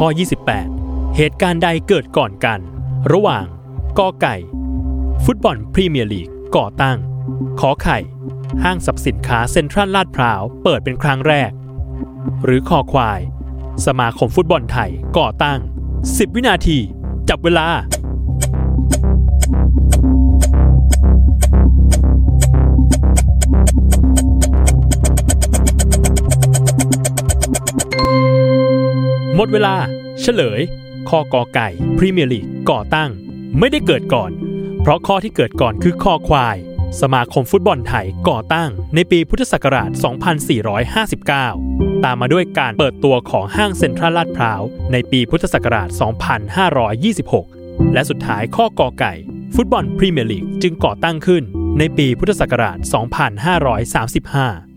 ข้อ 28 เหตุการณ์ใดเกิดก่อนกัน ระหว่างกอไก่ ฟุตบอลพรีเมียร์ลีกก่อตั้ง ขอไข่ ห้างสรรพสินค้าเซ็นทรัลลาดพร้าวเปิดเป็นครั้งแรก หรือคอควาย สมาคมฟุตบอลไทยก่อตั้ง 10 วินาที จับเวลา หมดเวลา เฉลยข้อกอไก่พรีเมียร์ลีกก่อตั้ง ไม่ได้เกิดก่อน เพราะข้อที่เกิดก่อนคือคอควาย สมาคมฟุตบอลไทยก่อตั้งในปีพุทธศักราช 2459 ตามมาด้วยการเปิดตัวของห้างเซ็นทรัลลาดพร้าวในปีพุทธศักราช 2526 และสุดท้ายข้อกอไก่ ฟุตบอลพรีเมียร์ลีกจึงก่อตั้งขึ้นในปีพุทธศักราช 2535